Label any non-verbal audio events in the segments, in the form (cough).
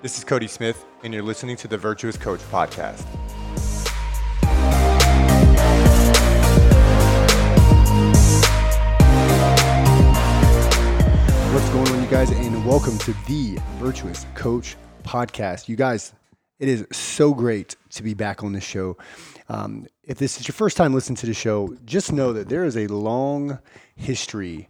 This is Cody Smith, and you're listening to the Virtuous Coach Podcast. What's going on, you guys, and welcome to the Virtuous Coach Podcast. You guys, it is so great to be back on the show. Um, if this is your first time listening to the show, just know that there is a long history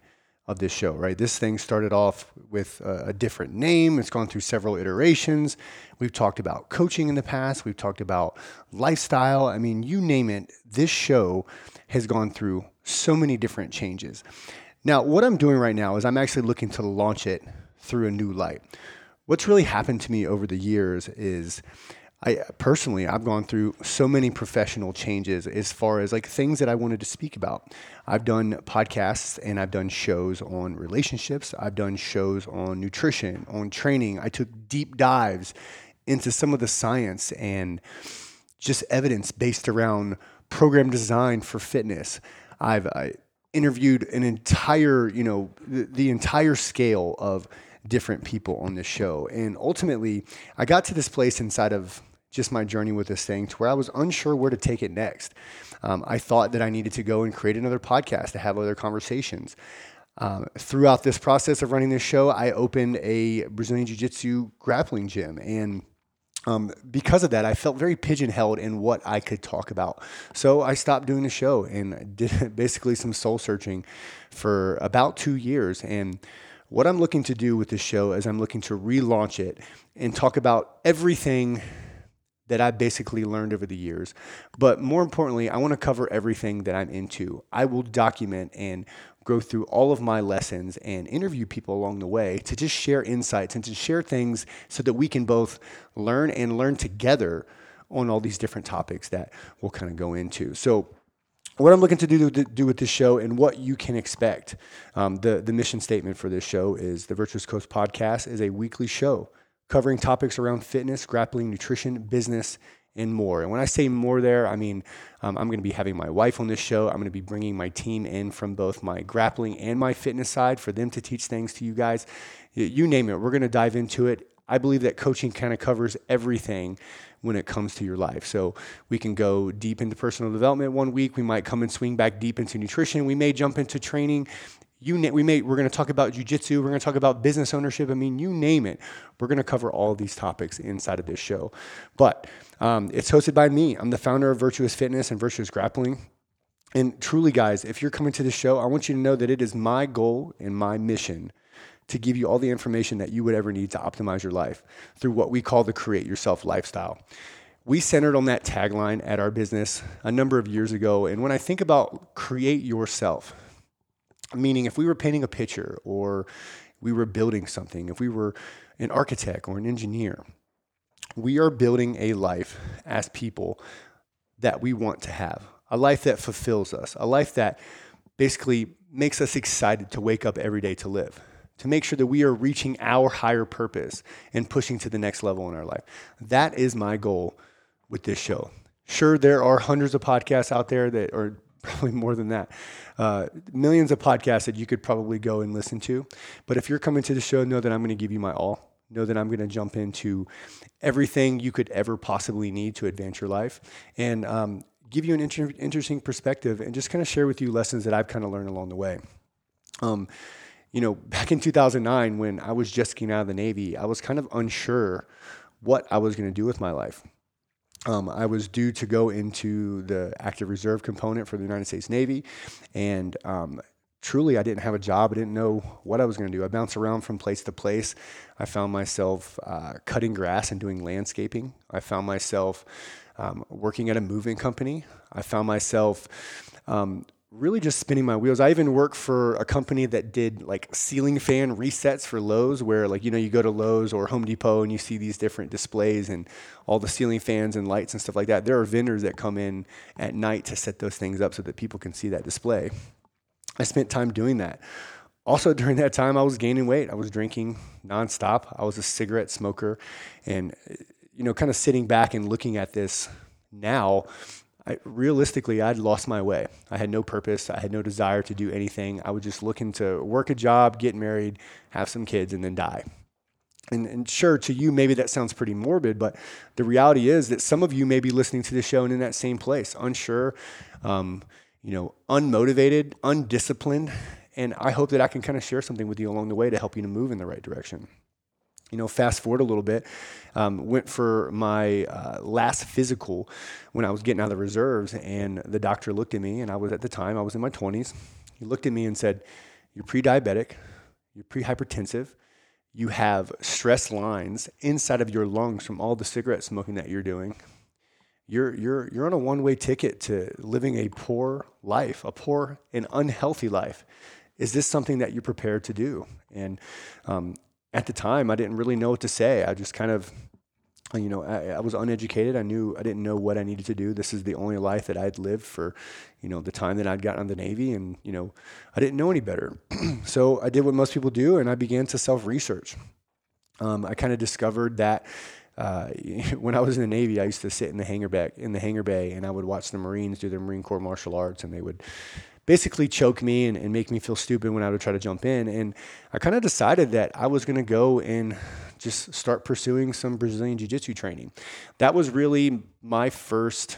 of this show, right? This thing started off with a, a, different name. It's gone through several iterations. We've talked about coaching in the past. We've talked about lifestyle. I mean, you name it. This show has gone through so many different changes. Now, what I'm doing right now is I'm actually looking to launch it through a new light. What's really happened to me over the years is I personally I've gone through so many professional changes as far as like things that I wanted to speak about. I've done podcasts and I've done shows on relationships, I've done shows on nutrition, on training. I took deep dives into some of the science and just evidence based around program design for fitness. I've I interviewed an entire, you know, the, the entire scale of different people on this show. And ultimately, I got to this place inside of just my journey with this thing to where I was unsure where to take it next. Um, I thought that I needed to go and create another podcast to have other conversations. Um, throughout this process of running this show, I opened a Brazilian Jiu Jitsu grappling gym. And um, because of that, I felt very pigeonholed in what I could talk about. So I stopped doing the show and (laughs) did basically some soul searching for about two years. And what I'm looking to do with this show is I'm looking to relaunch it and talk about everything that I basically learned over the years. But more importantly, I want to cover everything that I'm into. I will document and go through all of my lessons and interview people along the way to just share insights and to share things so that we can both learn and learn together on all these different topics that we'll kind of go into. So, what I'm looking to do, to do with this show and what you can expect. Um, the, the mission statement for this show is the Virtuous Coach podcast is a weekly show covering topics around fitness, grappling, nutrition, business, and more. And when I say more there, I mean um, I'm going to be having my wife on this show. I'm going to be bringing my team in from both my grappling and my fitness side for them to teach things to you guys. You name it, we're going to dive into it. I believe that coaching kind of covers everything when it comes to your life. So we can go deep into personal development one week. We might come and swing back deep into nutrition. We may jump into training you we may we're going to talk about jujitsu. We're going to talk about business ownership. I mean, you name it. We're going to cover all these topics inside of this show. But um, it's hosted by me. I'm the founder of Virtuous Fitness and Virtuous Grappling. And truly, guys, if you're coming to the show, I want you to know that it is my goal and my mission to give you all the information that you would ever need to optimize your life through what we call the Create Yourself lifestyle. We centered on that tagline at our business a number of years ago. And when I think about create yourself, Meaning, if we were painting a picture or we were building something, if we were an architect or an engineer, we are building a life as people that we want to have, a life that fulfills us, a life that basically makes us excited to wake up every day to live, to make sure that we are reaching our higher purpose and pushing to the next level in our life. That is my goal with this show. Sure, there are hundreds of podcasts out there that are (laughs) probably more than that. Uh, millions of podcasts that you could probably go and listen to. But if you're coming to the show, know that I'm going to give you my all. Know that I'm going to jump into everything you could ever possibly need to advance your life and um, give you an inter- interesting perspective and just kind of share with you lessons that I've kind of learned along the way. Um, you know, back in 2009, when I was just getting out of the Navy, I was kind of unsure what I was going to do with my life. Um, I was due to go into the active reserve component for the United States Navy, and um, truly, I didn't have a job. I didn't know what I was going to do. I bounced around from place to place. I found myself uh, cutting grass and doing landscaping. I found myself um, working at a moving company. I found myself um, really just spinning my wheels. I even worked for a company that did like ceiling fan resets for Lowe's, where like, you know, you go to Lowe's or Home Depot and you see these different displays and all the ceiling fans and lights and stuff like that. There are vendors that come in at night to set those things up so that people can see that display. I spent time doing that. Also, during that time, I was gaining weight. I was drinking nonstop. I was a cigarette smoker. And, you know, kind of sitting back and looking at this now, I, realistically, I'd lost my way. I had no purpose. I had no desire to do anything. I was just looking to work a job, get married, have some kids, and then die. And, and, sure, to you, maybe that sounds pretty morbid, but the reality is that some of you may be listening to the show and in that same place, unsure, um, you know, unmotivated, undisciplined. And I hope that I can kind of share something with you along the way to help you to move in the right direction. You know, fast forward a little bit, um, went for my uh, last physical when I was getting out of the reserves, and the doctor looked at me, and I was at the time, I was in my 20s. He looked at me and said, You're pre diabetic, you're pre hypertensive, you have stress lines inside of your lungs from all the cigarette smoking that you're doing. You're, you're, you're on a one way ticket to living a poor life, a poor and unhealthy life. Is this something that you're prepared to do? And um, at the time, I didn't really know what to say. I just kind of, you know, I, I, was uneducated. I knew I didn't know what I needed to do. This is the only life that I'd lived for, you know, the time that I'd gotten on the Navy, and you know, I didn't know any better. (clears throat) so I did what most people do, and I began to self research. Um, I kind of discovered that. Uh, (laughs) when I was in the Navy, I used to sit in the hangar back in the hangar bay, and I would watch the Marines do their Marine Corps martial arts, and they would basically choke me and, and make me feel stupid when I would try to jump in. And I kind of decided that I was going to go and just start pursuing some Brazilian Jiu Jitsu training. That was really my first,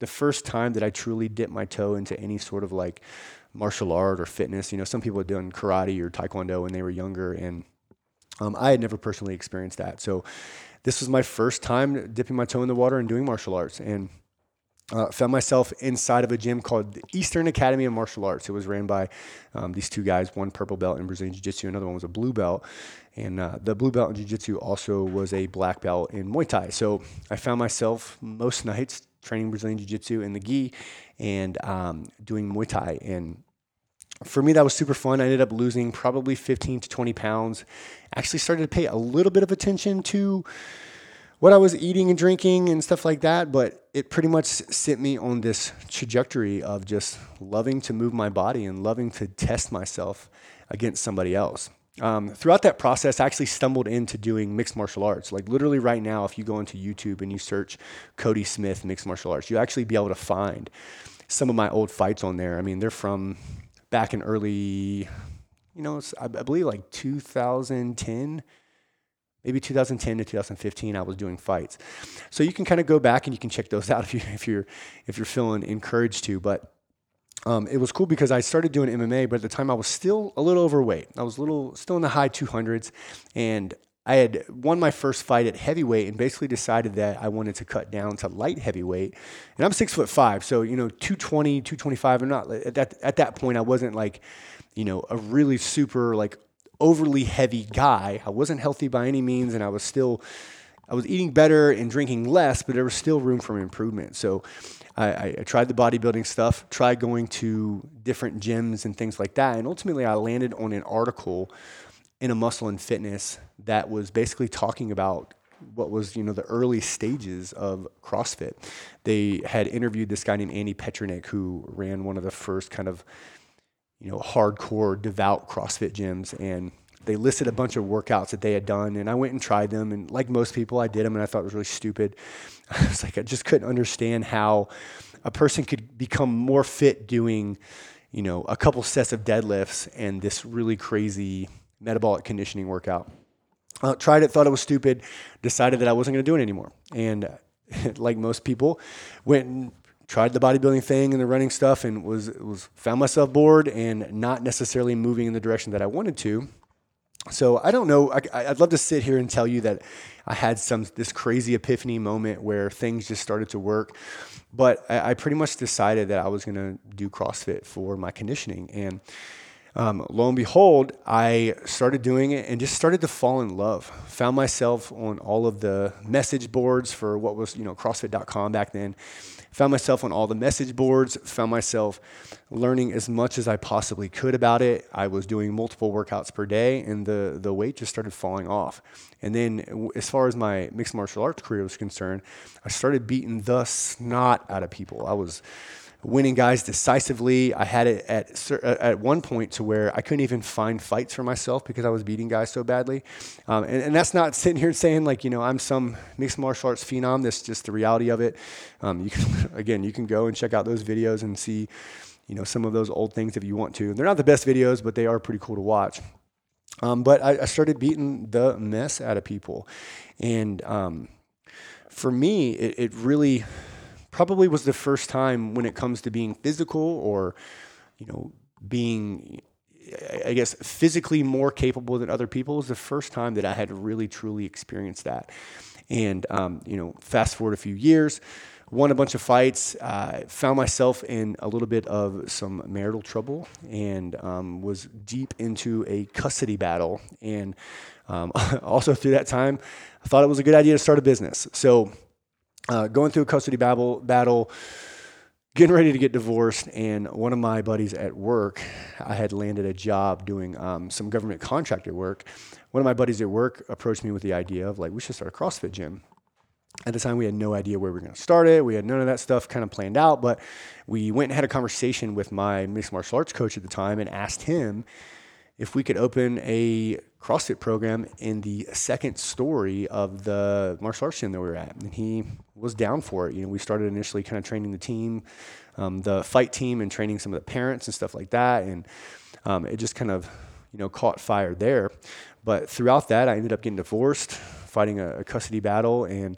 the first time that I truly dipped my toe into any sort of like martial art or fitness. You know, some people had done karate or taekwondo when they were younger, and um, I had never personally experienced that. So this was my first time dipping my toe in the water and doing martial arts. And uh, found myself inside of a gym called the Eastern Academy of Martial Arts. It was ran by um, these two guys, one purple belt in Brazilian Jiu Jitsu, another one was a blue belt. And uh, the blue belt in Jiu Jitsu also was a black belt in Muay Thai. So I found myself most nights training Brazilian Jiu Jitsu in the gi and um, doing Muay Thai. And for me, that was super fun. I ended up losing probably 15 to 20 pounds. Actually, started to pay a little bit of attention to what I was eating and drinking and stuff like that, but it pretty much sent me on this trajectory of just loving to move my body and loving to test myself against somebody else. Um, throughout that process, I actually stumbled into doing mixed martial arts. Like literally right now, if you go into YouTube and you search Cody Smith mixed martial arts, you actually be able to find some of my old fights on there. I mean, they're from back in early, you know, I believe like 2010 maybe 2010 to 2015 i was doing fights so you can kind of go back and you can check those (laughs) out if, you, if you're if you're feeling encouraged to but um, it was cool because I started doing MMA, but at the time I was still a little overweight. I was little still in the high 200s, and I had won my first fight at heavyweight and basically decided that I wanted to cut down to light heavyweight. And I'm six foot five, so you know 220, 225. I'm not at that at that point. I wasn't like you know a really super like overly heavy guy. I wasn't healthy by any means, and I was still I was eating better and drinking less, but there was still room for improvement. So I, I, tried the bodybuilding stuff, tried going to different gyms and things like that, and ultimately I landed on an article in a Muscle and Fitness that was basically talking about what was you know the early stages of CrossFit. They had interviewed this guy named Andy Petranek who ran one of the first kind of you know, hardcore, devout CrossFit gyms, and they listed a bunch of workouts that they had done, and I went and tried them, and like most people, I did them, and I thought it was really stupid. (laughs) I was like, I just couldn't understand how a person could become more fit doing, you know, a couple sets of deadlifts and this really crazy metabolic conditioning workout. Uh, tried it, thought it was stupid, decided that I wasn't going to do it anymore, and (laughs) like most people, went and tried the bodybuilding thing and the running stuff and was was found myself bored and not necessarily moving in the direction that I wanted to. So I don't know. I, would love to sit here and tell you that I had some this crazy epiphany moment where things just started to work, but I, I pretty much decided that I was going to do CrossFit for my conditioning and. Um, lo and behold, I started doing it and just started to fall in love. Found myself on all of the message boards for what was, you know, CrossFit.com back then found myself on all the message boards, found myself learning as much as I possibly could about it. I was doing multiple workouts per day, and the, the weight just started falling off. And then, as far as my mixed martial arts career was concerned, I started beating the snot out of people. I was winning guys decisively. I had it at at one point to where I couldn't even find fights for myself because I was beating guys so badly. Um, and, and, that's not (laughs) sitting here saying like you know I'm some mixed martial arts phenom. That's just the reality of it. Um, you can (laughs) again you can go and check out those videos and see you know some of those old things if you want to. They're not the best videos, but they are pretty cool to watch. Um, but I, I, started beating the mess out of people. And um, for me, it, it, really probably was the first time when it comes to being physical or, you know, being, I guess, physically more capable than other people was the first time that I had really truly experienced that. And, um, you know, fast forward a few years, won a bunch of fights, uh, found myself in a little bit of some marital trouble, and um, was deep into a custody battle. And um, (laughs) also through that time, I thought it was a good idea to start a business. So, uh, going through a custody battle, battle, getting ready to get divorced, and one of my buddies at work, I had landed a job doing um, some government contractor work. One of my buddies at work approached me with the idea of like, we should start a CrossFit gym at the time we had no idea where we were going to start it we had none of that stuff kind of planned out but we went and had a conversation with my mixed martial arts coach at the time and asked him if we could open a crossfit program in the second story of the martial arts gym that we were at and he was down for it you know we started initially kind of training the team um, the fight team and training some of the parents and stuff like that and um, it just kind of you know caught fire there but throughout that i ended up getting divorced fighting a, a custody battle and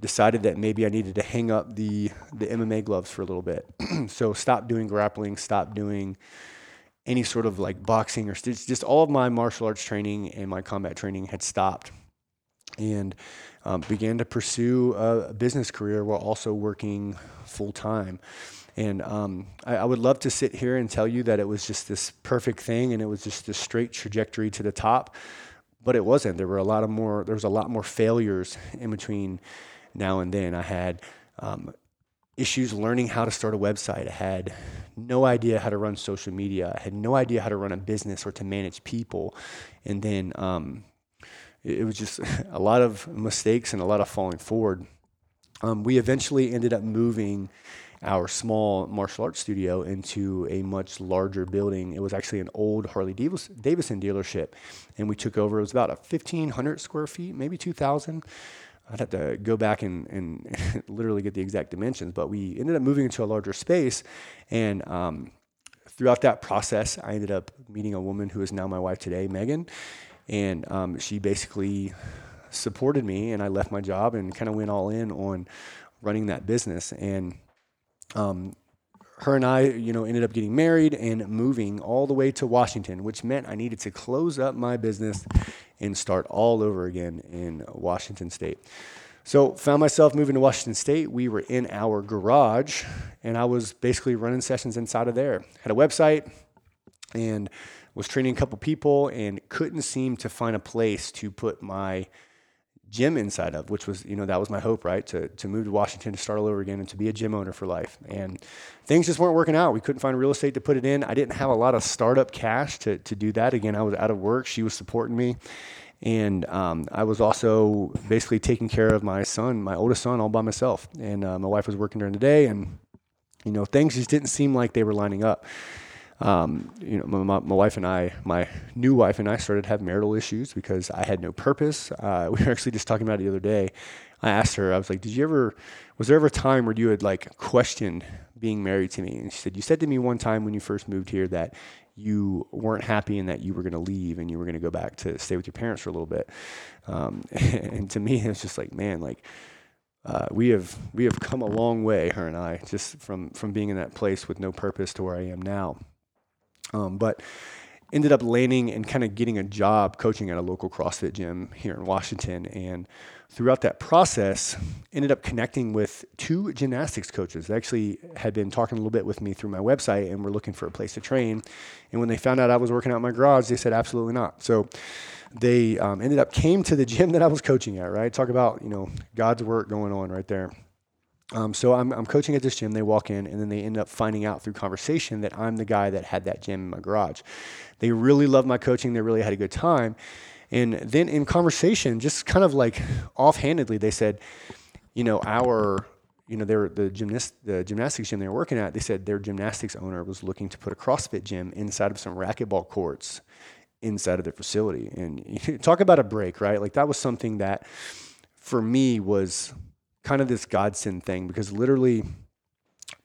decided that maybe I needed to hang up the the MMA gloves for a little bit. (clears throat) so stop doing grappling, stop doing any sort of like boxing or st- just all of my martial arts training and my combat training had stopped, and um, began to pursue a, a, business career while also working full time. And um, I, I, would love to sit here and tell you that it was just this perfect thing and it was just this straight trajectory to the top, but it wasn't. There were a lot of more. There was a lot more failures in between now and then. I had um, issues learning how to start a website. I had no idea how to run social media. I had no idea how to run a business or to manage people. And then um, it, was just (laughs) a lot of mistakes and a lot of falling forward. Um, we eventually ended up moving our small martial arts studio into a much larger building. It was actually an old Harley Davidson dealership, and we took over. It was about a 1,500 square feet, maybe 2,000. I'd have to go back and, and (laughs) literally get the exact dimensions, but we ended up moving into a larger space. And um, throughout that process, I ended up meeting a woman who is now my wife today, Megan. And um, she basically supported me, and I left my job and kind of went all in on running that business. And um, her and I, you know, ended up getting married and moving all the way to Washington, which meant I needed to close up my business and start all over again in Washington State. So found myself moving to Washington State. We were in our garage, and I was basically running sessions inside of there. Had a website, and was training a couple people, and couldn't seem to find a place to put my gym inside of, which was, you know, that was my hope, right? To, to move to Washington, to start all over again and to be a gym owner for life. And things just weren't working out. We couldn't find real estate to put it in. I didn't have a lot of startup cash to, to do that. Again, I was out of work. She was supporting me. And um, I was also basically taking care of my son, my oldest son, all by myself. And uh, my wife was working during the day, and you know things just didn't seem like they were lining up um, you know, my, my, wife and I, my new wife and I started to have marital issues because I had no purpose. Uh, (laughs) we were actually just talking about it the other day. I asked her, I was like, did you ever, was there ever a time where you had like questioned being married to me? And she said, you said to me one time when you first moved here that you weren't happy and that you were going to leave and you were going to go back to stay with your parents for a little bit. Um, (laughs) and to me, it's just like, man, like, uh, we have we have come a long way, her and I, just from from being in that place with no purpose to where I am now. Um, but ended up landing and kind of getting a job coaching at a local CrossFit gym here in Washington. And throughout that process, ended up connecting with two gymnastics coaches. They actually had been talking a little bit with me through my website and were looking for a place to train. And when they found out I was working out in my garage, they said absolutely not. So they um, ended up came to the (laughs) gym that I was coaching at. Right, talk about you know God's work going on right there. Um, so I'm, I'm coaching at this gym. They walk in, and then they end up finding out through conversation that I'm the guy that had that gym in my garage. They really loved my coaching. They really had a good time. And then in conversation, just kind of like offhandedly, they said, you know, our, you know, they were the gymnast, the gymnastics gym they were working at. They said their gymnastics owner was looking to put a CrossFit gym inside of some racquetball courts inside of their facility. And (laughs) talk about a break, right? Like that was something that for me was kind of this godsend thing because literally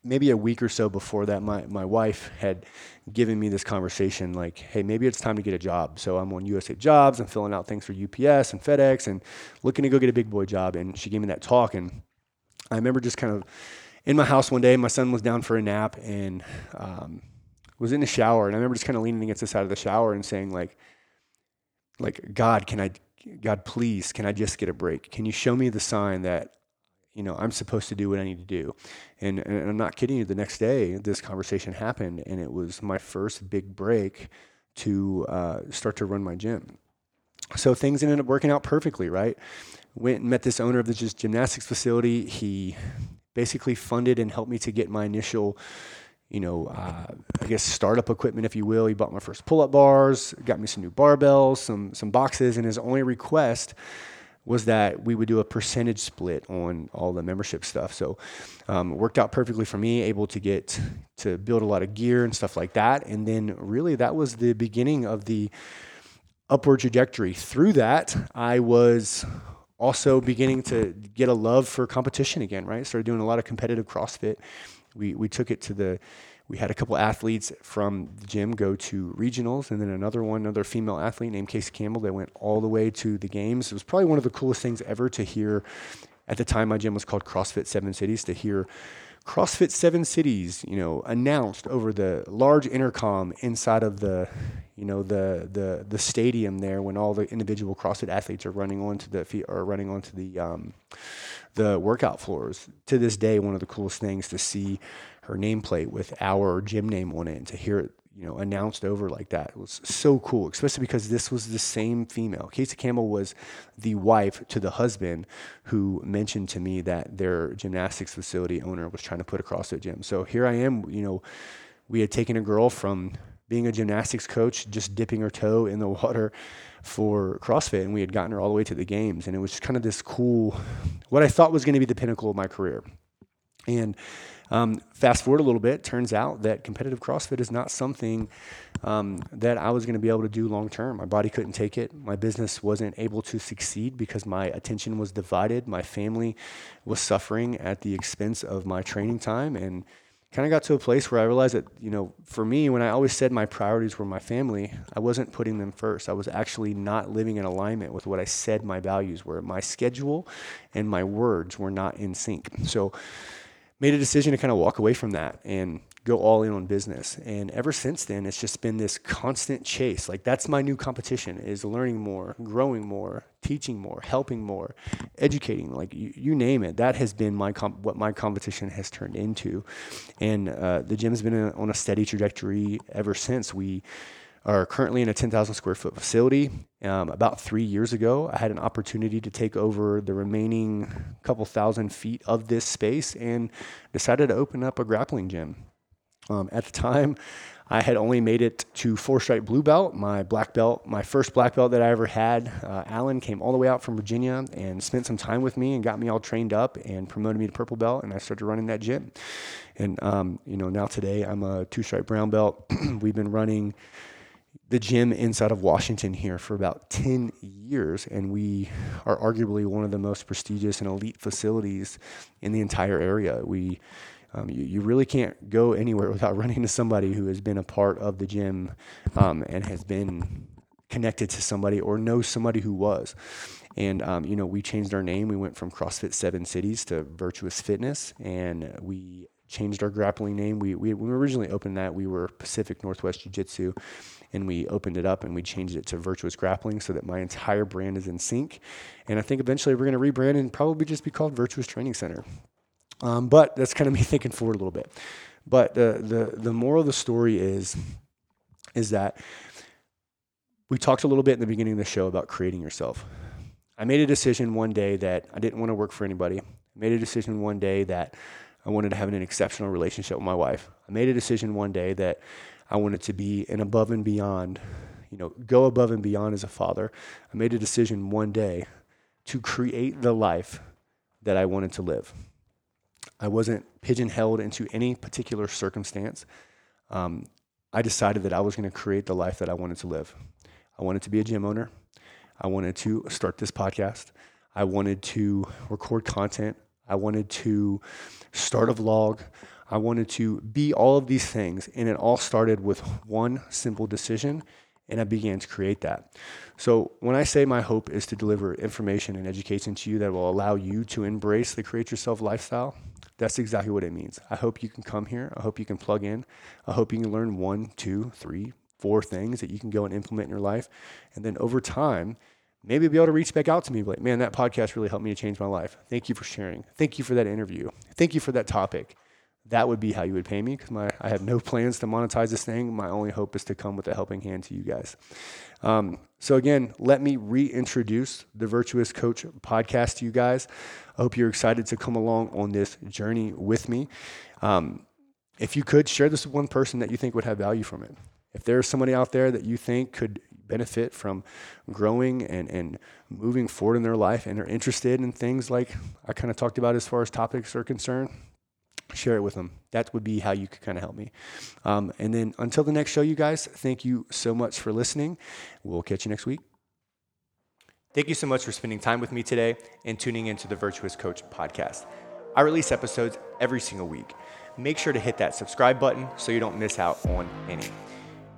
maybe a week or so before that, my, my wife had given me this conversation like, hey, maybe it's time to get a job. So I'm on USA Jobs, I'm filling out things for UPS and FedEx and looking to go get a big boy job. And she gave me that talk. And I remember just kind of in my house one day, my son was down for a nap and um, was in the shower. And I remember just kind of leaning against the side of the shower and saying, like, like, God, can I, God, please, can I just get a break? Can you show me the sign that you know, I'm supposed to do what I need to do. And, and I'm not kidding you. The next day, this conversation happened, and it was my first big break to uh, start to run my gym. So things ended up working out perfectly, right? Went and met this owner of the gymnastics facility. He basically funded and helped me to get my initial, you know, uh, I guess startup equipment, if you will. He bought my first pull-up bars, got me some new barbells, some some boxes, and his only request was that we would do a percentage split on all the membership stuff. So um, it worked out perfectly for me, able to get to build a lot of gear and stuff like that. And then really that was the beginning of the upward trajectory. Through that, I was also beginning to get a love for competition again, right? Started doing a lot of competitive CrossFit. We, we took it to the we had a couple athletes from the gym go to regionals, and then another one, another female athlete named Casey Campbell, that went all the way to the games. It was probably one of the coolest things ever to hear. At the time, my gym was called CrossFit Seven Cities. To hear CrossFit Seven Cities, you know, announced over the large intercom inside of the, you know, the the the stadium there when all the individual CrossFit athletes are running onto the feet or running onto the um, the workout floors. To this day, one of the coolest things to see her nameplate with our gym name on it and to hear it you know announced over like that it was so cool especially because this was the same female. Casey campbell was the wife to the husband who mentioned to me that their gymnastics facility owner was trying to put a crossfit gym. So here i am you know we had taken a girl from being a gymnastics coach just dipping her toe in the (laughs) water for CrossFit and we had gotten her all the way to the games. And it was kind of this cool what I thought was going to be the pinnacle of my career. And um, fast forward a little bit, turns out that competitive CrossFit is not something um, that I was going to be able to do long term. My body couldn't take it. My business wasn't able to succeed because my attention was divided. My family was suffering at the expense of my training time and kind of got to a place where I realized that, you know, for me, when I always said my priorities were my family, I wasn't putting them first. I was actually not living in alignment with what I said my values were. My schedule and my words were not in sync. So, made a decision to kind of walk away from that and go all in on business. And ever since then, it's just been this constant chase. Like that's my new competition is learning more, growing more, teaching more, helping more, educating, like you, you name it. That has been my comp- what my competition has turned into. And uh, the gym's been a, on a steady trajectory ever since we are currently in a 10,000 square foot facility. Um, about three years ago, I had an opportunity to take over the remaining couple thousand feet of this space and decided to open up a grappling gym. Um, at the time, I had only made it to four stripe blue belt. My black belt, my first black belt that I ever had, uh, Alan came all the way out from Virginia and spent some time with me and got me all trained up and promoted me to purple belt. And I started running that gym. And um, you know, now today I'm a two stripe brown belt. (clears throat) We've been running the gym inside of Washington here for about 10 years, and we are arguably one of the most prestigious and elite facilities in the entire area. We um, you, you, really can't go anywhere (laughs) without running into somebody who has been a part of the gym um, and has been connected to somebody or knows somebody who was. And um, you know, we changed our name. We went from CrossFit Seven Cities to Virtuous Fitness, and we changed our grappling name. We, we we originally opened that, we were Pacific Northwest Jiu Jitsu, and we opened it up and we changed it to Virtuous Grappling so that my entire brand is in sync. And I think eventually we're going to rebrand and probably just be called Virtuous Training Center. Um, but that's kind of (laughs) me thinking forward a little bit. But the the the moral of the story is is that we talked a little bit in the beginning of the show about creating yourself. I made a decision one day that I didn't want to work for anybody. I made a decision one day that I wanted to have an exceptional relationship with my wife. I made a decision one day that I wanted to be an above and beyond, you know, go above and beyond as a father. I made a decision one day to create the life that I wanted to live. I wasn't pigeonholed into any particular circumstance. Um, I decided that I was going to create the life that I wanted to live. I wanted to be a gym owner. I wanted to start this podcast. I wanted to record content. I wanted to start a vlog. I wanted to be all of these things. And it all started with one simple decision. And I began to create that. So, when I say my hope is to deliver information and education to you that will allow you to embrace the create yourself lifestyle, that's exactly what it means. I hope you can come here. I hope you can plug in. I hope you can learn one, two, three, four things that you can go and implement in your life. And then over time, maybe be able to reach back out to me like, man, that podcast really helped me to change my life. Thank you for sharing. Thank you for that interview. Thank you for that topic. That would be how you would pay me because I have no (laughs) plans to monetize this thing. My only hope is to come with a helping hand to you guys. Um, so again, let me reintroduce the Virtuous Coach podcast to you guys. I hope you're excited to come along on this journey with me. Um, if you could share this with one person that you think would have value from it. If there's somebody out there that you think could benefit from growing and, and moving forward in their life and are interested in things like I kind of talked about as far as topics are concerned, share it with them. That would be how you could kind of help me. Um, and then until the next show, you guys, thank you so much for listening. We'll catch you next week. Thank you so much for spending time with me today and tuning into the Virtuous Coach podcast. I release episodes every single week. Make sure to hit that subscribe button so you don't miss out on any.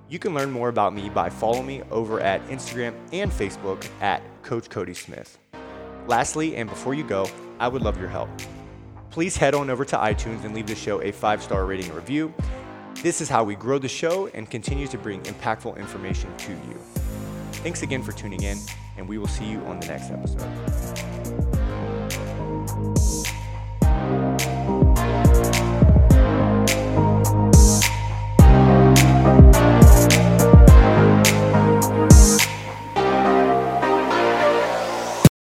You can learn more about me by following me over at Instagram and Facebook at Coach Cody Smith. Lastly, and before you go, I would love your help. Please head on over to iTunes and leave the show a five star rating review. This is how we grow the show and continue to bring impactful information to you. Thanks again for tuning in, and we will see you on the next episode.